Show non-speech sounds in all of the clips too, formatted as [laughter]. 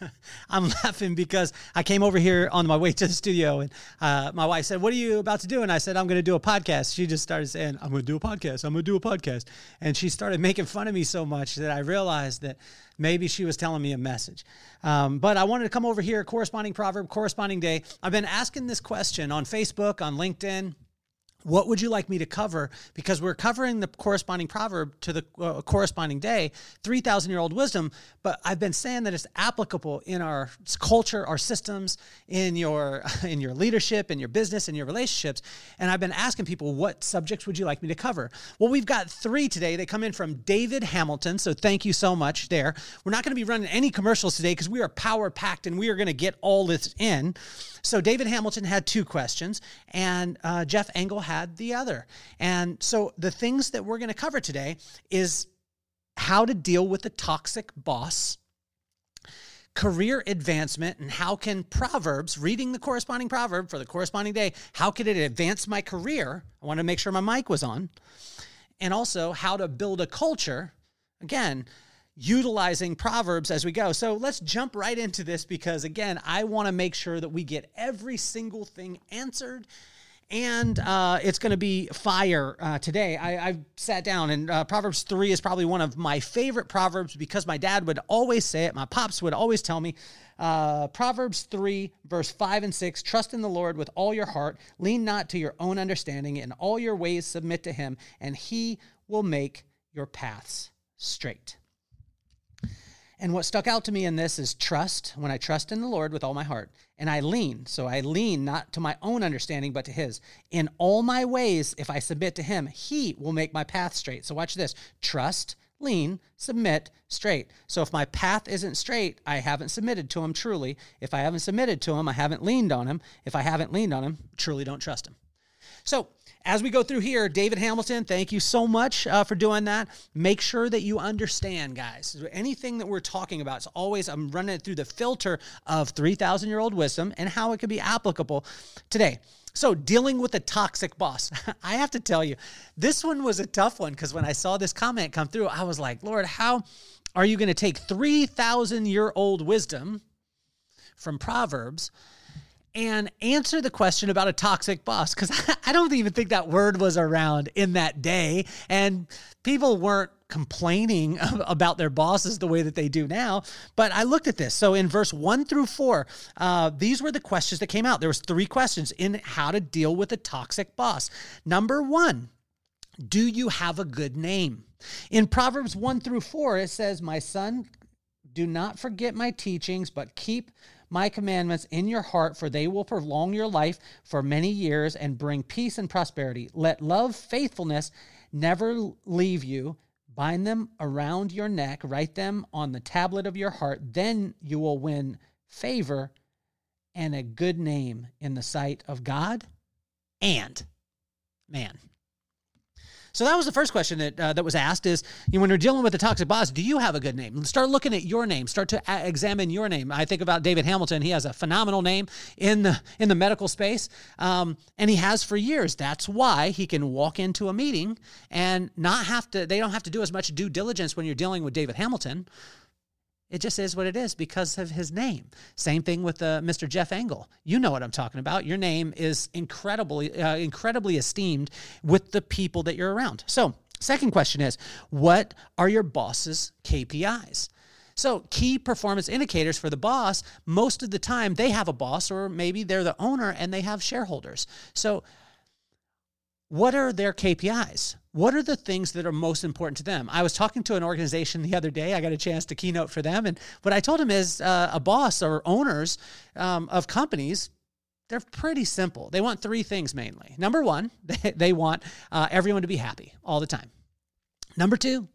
[laughs] I'm laughing because I came over here on my way to the studio and uh, my wife said, What are you about to do? And I said, I'm going to do a podcast. She just started saying, I'm going to do a podcast. I'm going to do a podcast. And she started making fun of me so much that I realized that maybe she was telling me a message. Um, but I wanted to come over here, corresponding proverb, corresponding day. I've been asking this question on Facebook, on LinkedIn what would you like me to cover? Because we're covering the corresponding proverb to the uh, corresponding day, 3,000 year old wisdom. But I've been saying that it's applicable in our culture, our systems, in your, [laughs] in your leadership, in your business, in your relationships. And I've been asking people, what subjects would you like me to cover? Well, we've got three today. They come in from David Hamilton. So thank you so much there. We're not going to be running any commercials today because we are power packed and we are going to get all this in. So David Hamilton had two questions, and uh, Jeff Engel had the other. And so the things that we're going to cover today is how to deal with a toxic boss career advancement and how can proverbs reading the corresponding proverb for the corresponding day how could it advance my career i want to make sure my mic was on and also how to build a culture again utilizing Proverbs as we go. So let's jump right into this because, again, I want to make sure that we get every single thing answered. And uh, it's going to be fire uh, today. I, I sat down, and uh, Proverbs 3 is probably one of my favorite Proverbs because my dad would always say it. My pops would always tell me uh, Proverbs 3, verse 5 and 6 Trust in the Lord with all your heart, lean not to your own understanding, in all your ways submit to him, and he will make your paths straight. And what stuck out to me in this is trust, when I trust in the Lord with all my heart. And I lean, so I lean not to my own understanding, but to His. In all my ways, if I submit to Him, He will make my path straight. So watch this trust, lean, submit, straight. So if my path isn't straight, I haven't submitted to Him truly. If I haven't submitted to Him, I haven't leaned on Him. If I haven't leaned on Him, truly don't trust Him. So as we go through here, David Hamilton, thank you so much uh, for doing that. Make sure that you understand, guys. Anything that we're talking about, it's always, I'm running it through the filter of 3,000 year old wisdom and how it could be applicable today. So, dealing with a toxic boss. [laughs] I have to tell you, this one was a tough one because when I saw this comment come through, I was like, Lord, how are you going to take 3,000 year old wisdom from Proverbs? And answer the question about a toxic boss because [laughs] I don't even think that word was around in that day. And people weren't complaining [laughs] about their bosses the way that they do now. But I looked at this. So in verse one through four, uh, these were the questions that came out. There was three questions in how to deal with a toxic boss. Number one, do you have a good name? In Proverbs 1 through 4, it says, My son, do not forget my teachings, but keep my commandments in your heart, for they will prolong your life for many years and bring peace and prosperity. Let love, faithfulness never leave you. Bind them around your neck, write them on the tablet of your heart. Then you will win favor and a good name in the sight of God and man. So that was the first question that uh, that was asked: is you know, when you're dealing with a toxic boss, do you have a good name? Start looking at your name. Start to a- examine your name. I think about David Hamilton. He has a phenomenal name in the in the medical space, um, and he has for years. That's why he can walk into a meeting and not have to. They don't have to do as much due diligence when you're dealing with David Hamilton. It just is what it is because of his name. Same thing with uh, Mr. Jeff Engel. You know what I'm talking about. Your name is incredibly, uh, incredibly esteemed with the people that you're around. So, second question is, what are your boss's KPIs? So, key performance indicators for the boss, most of the time they have a boss, or maybe they're the owner and they have shareholders. So, what are their KPIs? What are the things that are most important to them? I was talking to an organization the other day. I got a chance to keynote for them. And what I told them is uh, a boss or owners um, of companies, they're pretty simple. They want three things mainly. Number one, [laughs] they, they want uh, everyone to be happy all the time. Number two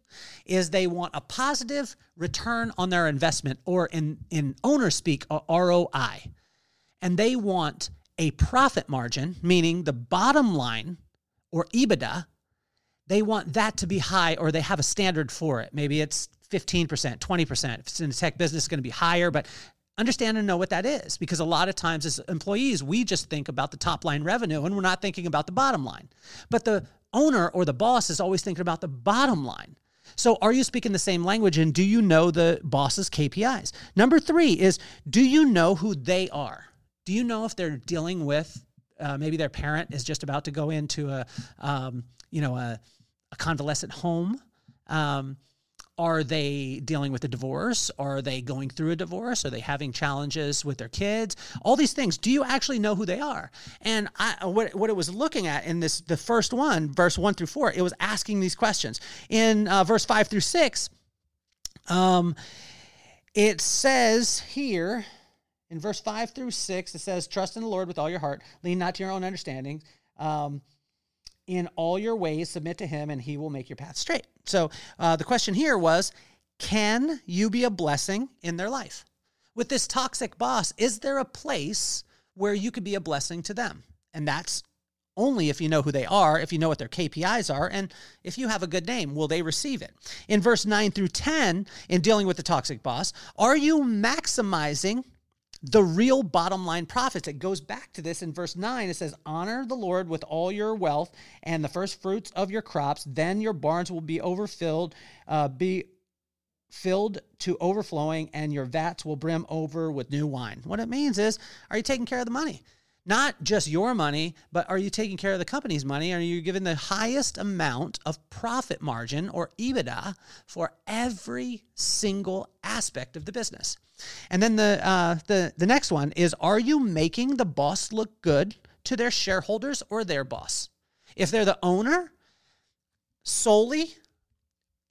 is they want a positive return on their investment, or in, in owner speak, ROI. And they want a profit margin, meaning the bottom line or EBITDA, they want that to be high or they have a standard for it. Maybe it's 15%, 20%. If it's in the tech business, it's going to be higher, but understand and know what that is because a lot of times as employees, we just think about the top line revenue and we're not thinking about the bottom line. But the owner or the boss is always thinking about the bottom line. So, are you speaking the same language and do you know the boss's KPIs? Number three is do you know who they are? Do you know if they're dealing with uh, maybe their parent is just about to go into a, um, you know, a, a convalescent home? Um, are they dealing with a divorce? Are they going through a divorce? Are they having challenges with their kids? All these things. Do you actually know who they are? And I, what, what it was looking at in this, the first one, verse one through four, it was asking these questions. In uh, verse five through six, um, it says here in verse five through six, it says, "Trust in the Lord with all your heart; lean not to your own understanding." Um, in all your ways submit to him and he will make your path straight. So uh, the question here was can you be a blessing in their life? With this toxic boss is there a place where you could be a blessing to them? And that's only if you know who they are, if you know what their KPIs are, and if you have a good name, will they receive it? In verse 9 through 10, in dealing with the toxic boss, are you maximizing the real bottom line profits. It goes back to this in verse 9. It says, Honor the Lord with all your wealth and the first fruits of your crops. Then your barns will be overfilled, uh, be filled to overflowing, and your vats will brim over with new wine. What it means is, are you taking care of the money? Not just your money, but are you taking care of the company's money? Are you giving the highest amount of profit margin or EBITDA for every single aspect of the business? And then the uh, the the next one is: Are you making the boss look good to their shareholders or their boss? If they're the owner, solely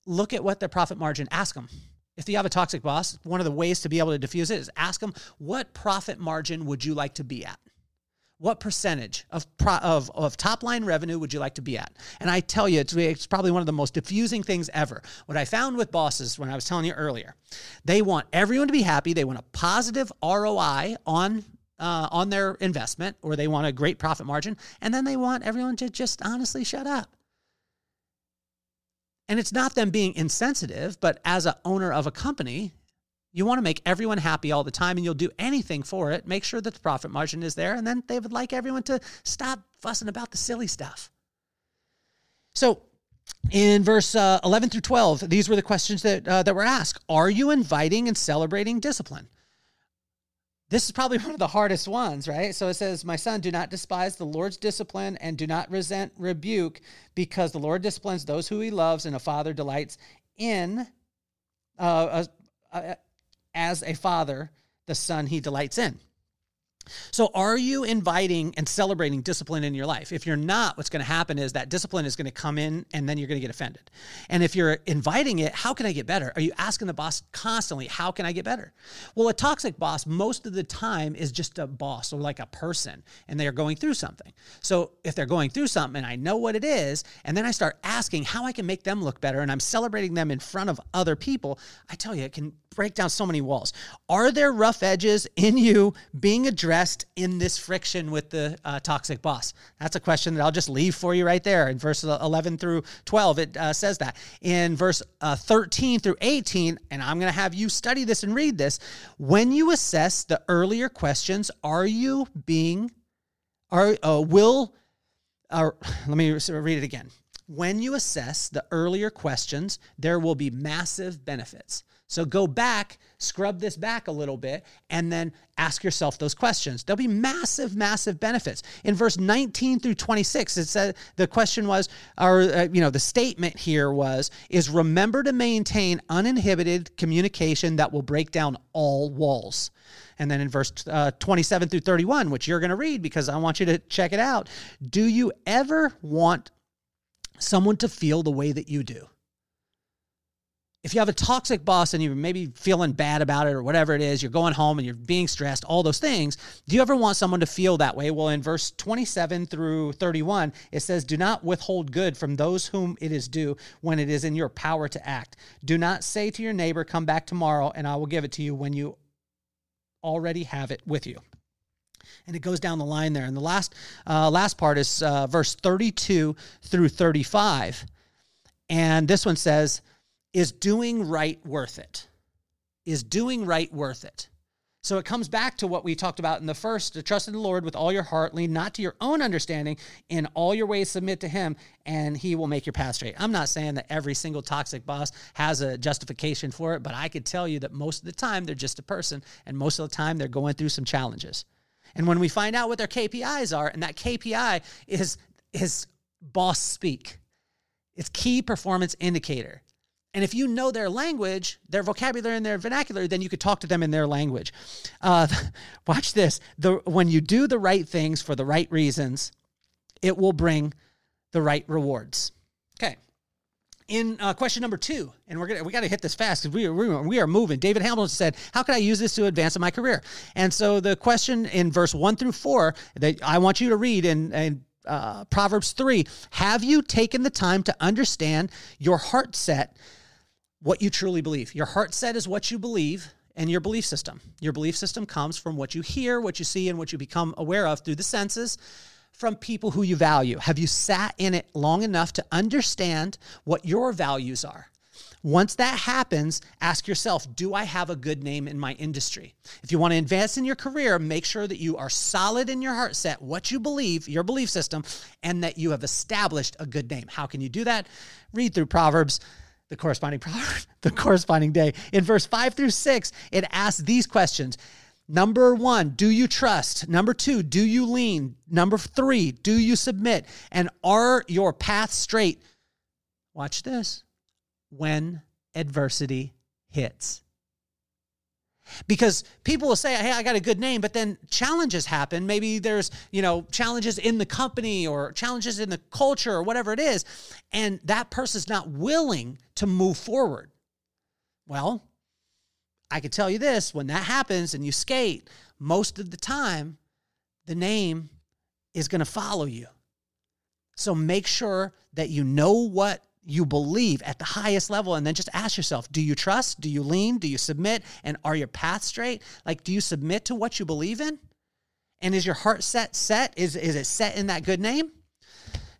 look at what their profit margin. Ask them. If you have a toxic boss, one of the ways to be able to diffuse it is ask them, "What profit margin would you like to be at?" What percentage of, pro, of, of top line revenue would you like to be at? And I tell you, it's, it's probably one of the most diffusing things ever. What I found with bosses, when I was telling you earlier, they want everyone to be happy. They want a positive ROI on uh, on their investment, or they want a great profit margin, and then they want everyone to just honestly shut up. And it's not them being insensitive, but as an owner of a company, you want to make everyone happy all the time and you'll do anything for it. Make sure that the profit margin is there. And then they would like everyone to stop fussing about the silly stuff. So in verse uh, 11 through 12, these were the questions that, uh, that were asked Are you inviting and celebrating discipline? This is probably [laughs] one of the hardest ones, right? So it says, My son, do not despise the Lord's discipline and do not resent rebuke, because the Lord disciplines those who he loves, and a father delights in. Uh, uh as a father, the son he delights in. So, are you inviting and celebrating discipline in your life? If you're not, what's going to happen is that discipline is going to come in and then you're going to get offended. And if you're inviting it, how can I get better? Are you asking the boss constantly, how can I get better? Well, a toxic boss, most of the time, is just a boss or like a person and they're going through something. So, if they're going through something and I know what it is, and then I start asking how I can make them look better and I'm celebrating them in front of other people, I tell you, it can break down so many walls. Are there rough edges in you being addressed in this friction with the uh, toxic boss? That's a question that I'll just leave for you right there in verses 11 through 12. It uh, says that. In verse uh, 13 through 18, and I'm going to have you study this and read this. When you assess the earlier questions, are you being, are, uh, will, uh, let me read it again. When you assess the earlier questions, there will be massive benefits. So go back, scrub this back a little bit, and then ask yourself those questions. There'll be massive, massive benefits. In verse 19 through 26, it said the question was, or uh, you know, the statement here was, is remember to maintain uninhibited communication that will break down all walls. And then in verse uh, 27 through 31, which you're going to read because I want you to check it out, do you ever want someone to feel the way that you do? If you have a toxic boss and you're maybe feeling bad about it or whatever it is, you're going home and you're being stressed, all those things, do you ever want someone to feel that way? Well, in verse 27 through 31, it says, Do not withhold good from those whom it is due when it is in your power to act. Do not say to your neighbor, Come back tomorrow and I will give it to you when you already have it with you. And it goes down the line there. And the last, uh, last part is uh, verse 32 through 35. And this one says, is doing right worth it? Is doing right worth it? So it comes back to what we talked about in the first to trust in the Lord with all your heart, lean not to your own understanding, in all your ways submit to him, and he will make your path straight. I'm not saying that every single toxic boss has a justification for it, but I could tell you that most of the time they're just a person, and most of the time they're going through some challenges. And when we find out what their KPIs are, and that KPI is is boss speak, it's key performance indicator. And if you know their language, their vocabulary and their vernacular, then you could talk to them in their language. Uh, [laughs] watch this. The, when you do the right things for the right reasons, it will bring the right rewards. Okay. In uh, question number two, and we're gonna we got to hit this fast because we are, we are moving. David Hamilton said, "How can I use this to advance in my career?" And so the question in verse one through four that I want you to read in, uh, Proverbs three: Have you taken the time to understand your heart set? What you truly believe. Your heart set is what you believe and your belief system. Your belief system comes from what you hear, what you see, and what you become aware of through the senses from people who you value. Have you sat in it long enough to understand what your values are? Once that happens, ask yourself, do I have a good name in my industry? If you want to advance in your career, make sure that you are solid in your heart set, what you believe, your belief system, and that you have established a good name. How can you do that? Read through Proverbs the corresponding [laughs] the corresponding day. In verse 5 through 6, it asks these questions. Number 1, do you trust? Number 2, do you lean? Number 3, do you submit? And are your paths straight? Watch this. When adversity hits. Because people will say, hey, I got a good name, but then challenges happen. Maybe there's, you know, challenges in the company or challenges in the culture or whatever it is. And that person's not willing to move forward. Well, I can tell you this when that happens and you skate, most of the time, the name is going to follow you. So make sure that you know what you believe at the highest level and then just ask yourself do you trust? Do you lean? Do you submit? And are your path straight? Like do you submit to what you believe in? And is your heart set set? Is, is it set in that good name?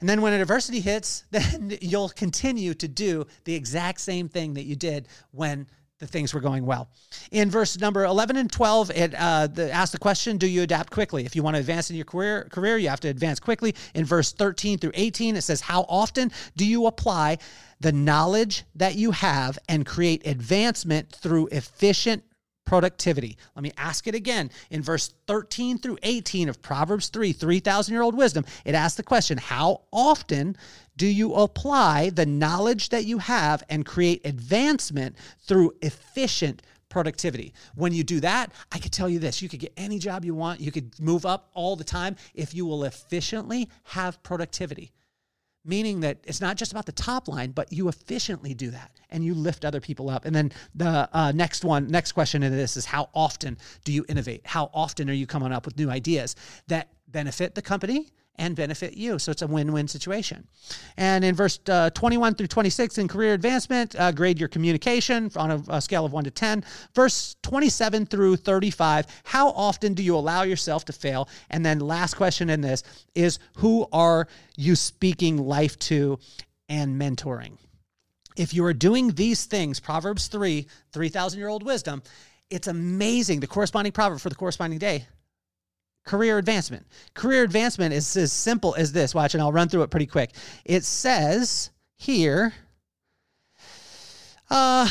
And then when adversity hits [laughs] then you'll continue to do the exact same thing that you did when the things were going well. In verse number 11 and 12, it uh, the, asks the question, do you adapt quickly? If you want to advance in your career, career, you have to advance quickly. In verse 13 through 18, it says, how often do you apply the knowledge that you have and create advancement through efficient productivity. Let me ask it again. In verse 13 through 18 of Proverbs 3, 3,000 year old wisdom, it asks the question How often do you apply the knowledge that you have and create advancement through efficient productivity. When you do that, I could tell you this you could get any job you want, you could move up all the time if you will efficiently have productivity. Meaning that it's not just about the top line, but you efficiently do that and you lift other people up. And then the uh, next one, next question in this is how often do you innovate? How often are you coming up with new ideas that benefit the company and benefit you. So it's a win win situation. And in verse uh, 21 through 26 in career advancement, uh, grade your communication on a, a, scale of 1 to 10. Verse 27 through 35, how often do you allow yourself to fail? And then last question in this is who are you speaking life to and mentoring? If you are doing these things, Proverbs 3, 3,000 year old wisdom, it's amazing. The corresponding proverb for the corresponding day career advancement. Career advancement is as simple as this. Watch, and I'll run through it pretty quick. It says here, uh,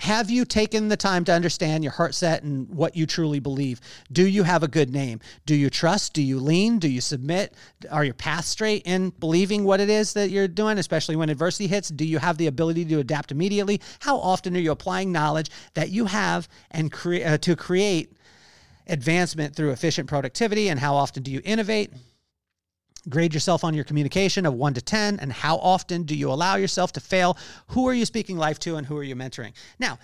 have you taken the time to understand your heart set and what you truly believe? Do you have a good name? Do you trust? Do you lean? Do you submit? Are your path straight in believing what it is that you're doing, especially when adversity hits? Do you have the ability to adapt immediately? How often are you applying knowledge that you have and cre- uh, to create advancement through efficient productivity and how often do you innovate? Grade yourself on your communication of one to 10. And how often do you allow yourself to fail? Who are you speaking life to and who are you mentoring? Now,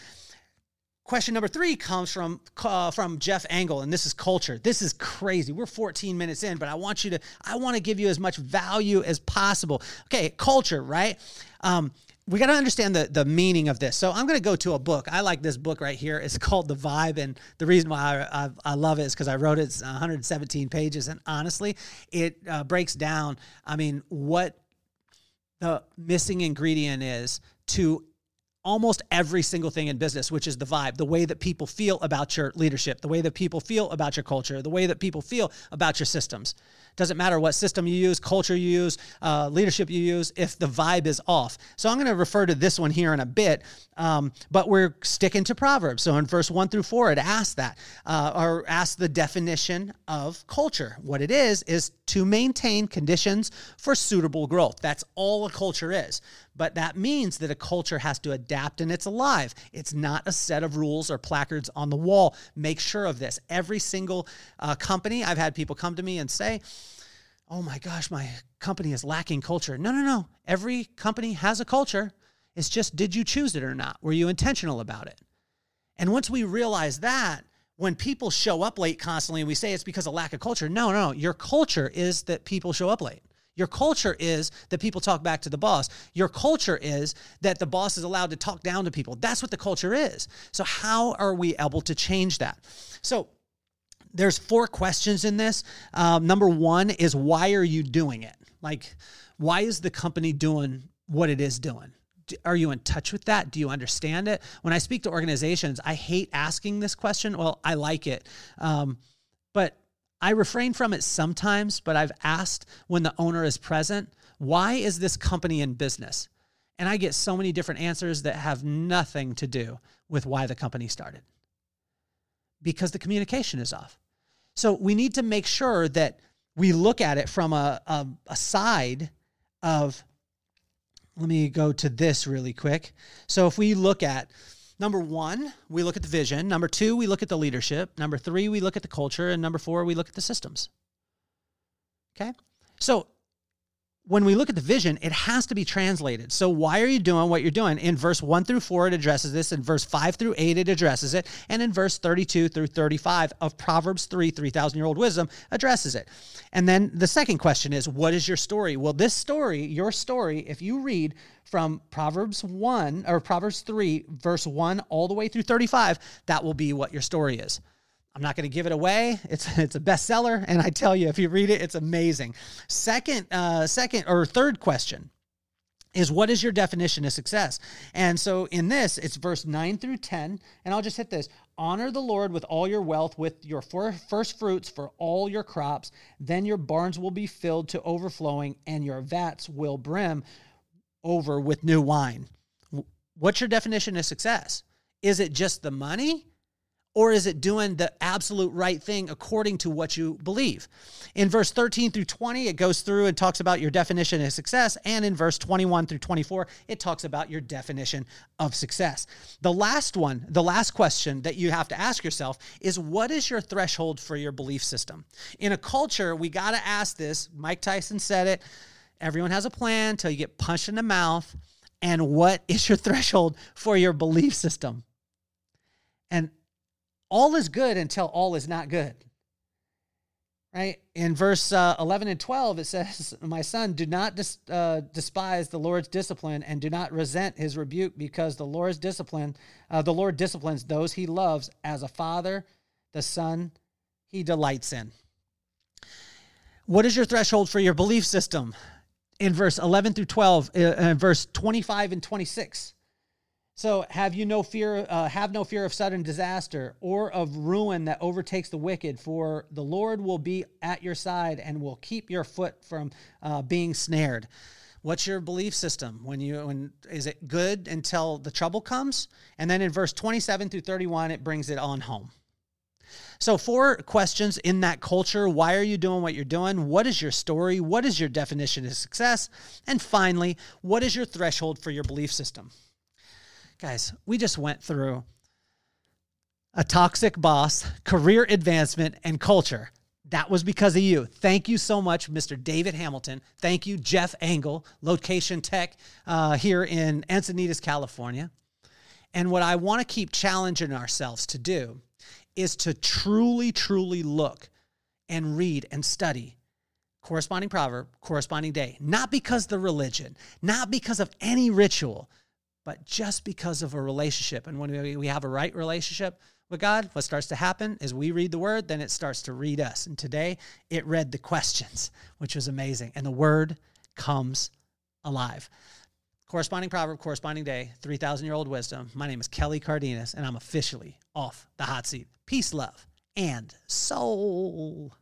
question number three comes from uh, from Jeff Engel, and this is culture. This is crazy. We're 14 minutes in, but I want you to, I want to give you as much value as possible. Okay, culture, right? Um, we got to understand the, the meaning of this. So I'm going to go to a book. I like this book right here. It's called The Vibe. And the reason why I, I, I love it is because I wrote it. It's 117 pages. And honestly, it uh, breaks down, I mean, what the missing ingredient is to almost every single thing in business, which is the vibe, the way that people feel about your leadership, the way that people feel about your culture, the way that people feel about your systems. Doesn't matter what system you use, culture you use, uh, leadership you use, if the vibe is off. So I'm going to refer to this one here in a bit, um, but we're sticking to Proverbs. So in verse one through four, it asks that, uh, or asks the definition of culture. What it is, is to maintain conditions for suitable growth. That's all a culture is. But that means that a culture has to adapt and it's alive. It's not a set of rules or placards on the wall. Make sure of this. Every single uh, company, I've had people come to me and say, oh my gosh, my company is lacking culture. No, no, no. Every company has a culture. It's just, did you choose it or not? Were you intentional about it? And once we realize that, when people show up late constantly and we say it's because of lack of culture, no, no, no. your culture is that people show up late. Your culture is that people talk back to the boss. Your culture is that the boss is allowed to talk down to people. That's what the culture is. So, how are we able to change that? So, there's four questions in this. Um, number one is why are you doing it? Like, why is the company doing what it is doing? Are you in touch with that? Do you understand it? When I speak to organizations, I hate asking this question. Well, I like it. Um, but I refrain from it sometimes, but I've asked when the owner is present, why is this company in business? And I get so many different answers that have nothing to do with why the company started because the communication is off. So we need to make sure that we look at it from a, a, a side of, let me go to this really quick. So if we look at number one, we look at the vision. Number two, we look at the leadership. Number three, we look at the culture. And number four, we look at the systems. Okay. So when we look at the vision, it has to be translated. So, why are you doing what you're doing? In verse 1 through 4, it addresses this. In verse 5 through 8, it addresses it. And in verse 32 through 35 of Proverbs 3, 3,000 year old wisdom, addresses it. And then the second question is, what is your story? Well, this story, your story, if you read from Proverbs 1 or Proverbs 3, verse 1 all the way through 35, that will be what your story is. I'm not going to give it away. It's it's a bestseller, and I tell you, if you read it, it's amazing. Second, uh, second or third question is what is your definition of success? And so in this, it's verse nine through ten, and I'll just hit this: honor the Lord with all your wealth, with your first fruits for all your crops. Then your barns will be filled to overflowing, and your vats will brim over with new wine. What's your definition of success? Is it just the money? Or is it doing the absolute right thing according to what you believe? In verse 13 through 20, it goes through and talks about your definition of success. And in verse 21 through 24, it talks about your definition of success. The last one, the last question that you have to ask yourself is what is your threshold for your belief system? In a culture, we got to ask this. Mike Tyson said it. Everyone has a plan until you get punched in the mouth. And what is your [laughs] threshold for your belief system? And all is good until all is not good. Right? In verse uh, 11 and 12, it says, [laughs] My son, do not dis- uh, despise the Lord's discipline and do not resent his rebuke because the Lord's discipline, uh, the Lord disciplines those he loves as a father, the son he delights in. What is your threshold for your belief system? In verse 11 through 12, uh, verse 25 and 26. So have you no fear, uh, have no fear of sudden disaster or of ruin that overtakes the wicked, for the Lord will be at your side and will keep your foot from uh, being snared. What's your belief system? When you when is it good until the trouble comes? And then in verse 27 through 31, it brings it on home. So, four questions in that culture. Why are you doing what you're doing? What is your story? What is your definition of success? And finally, what is your threshold for your belief system? Guys, we just went through a toxic boss, career advancement, and culture. That was because of you. Thank you so much, Mr. David Hamilton. Thank you, Jeff Engel, Location Tech uh, here in Encinitas, California. And what I want to keep challenging ourselves to do is to truly, truly look and read and study corresponding proverb, corresponding day, not because the religion, not because of any ritual, but just because of a relationship. And when we have a right relationship with God, what starts to happen is we read the word, then it starts to read us. And today it read the questions, which was amazing. And the word comes alive. corresponding proverb, corresponding day, 3,000 year old wisdom. My name is Kelly Cardenas, and I'm officially off the hot seat. Peace, love, and soul.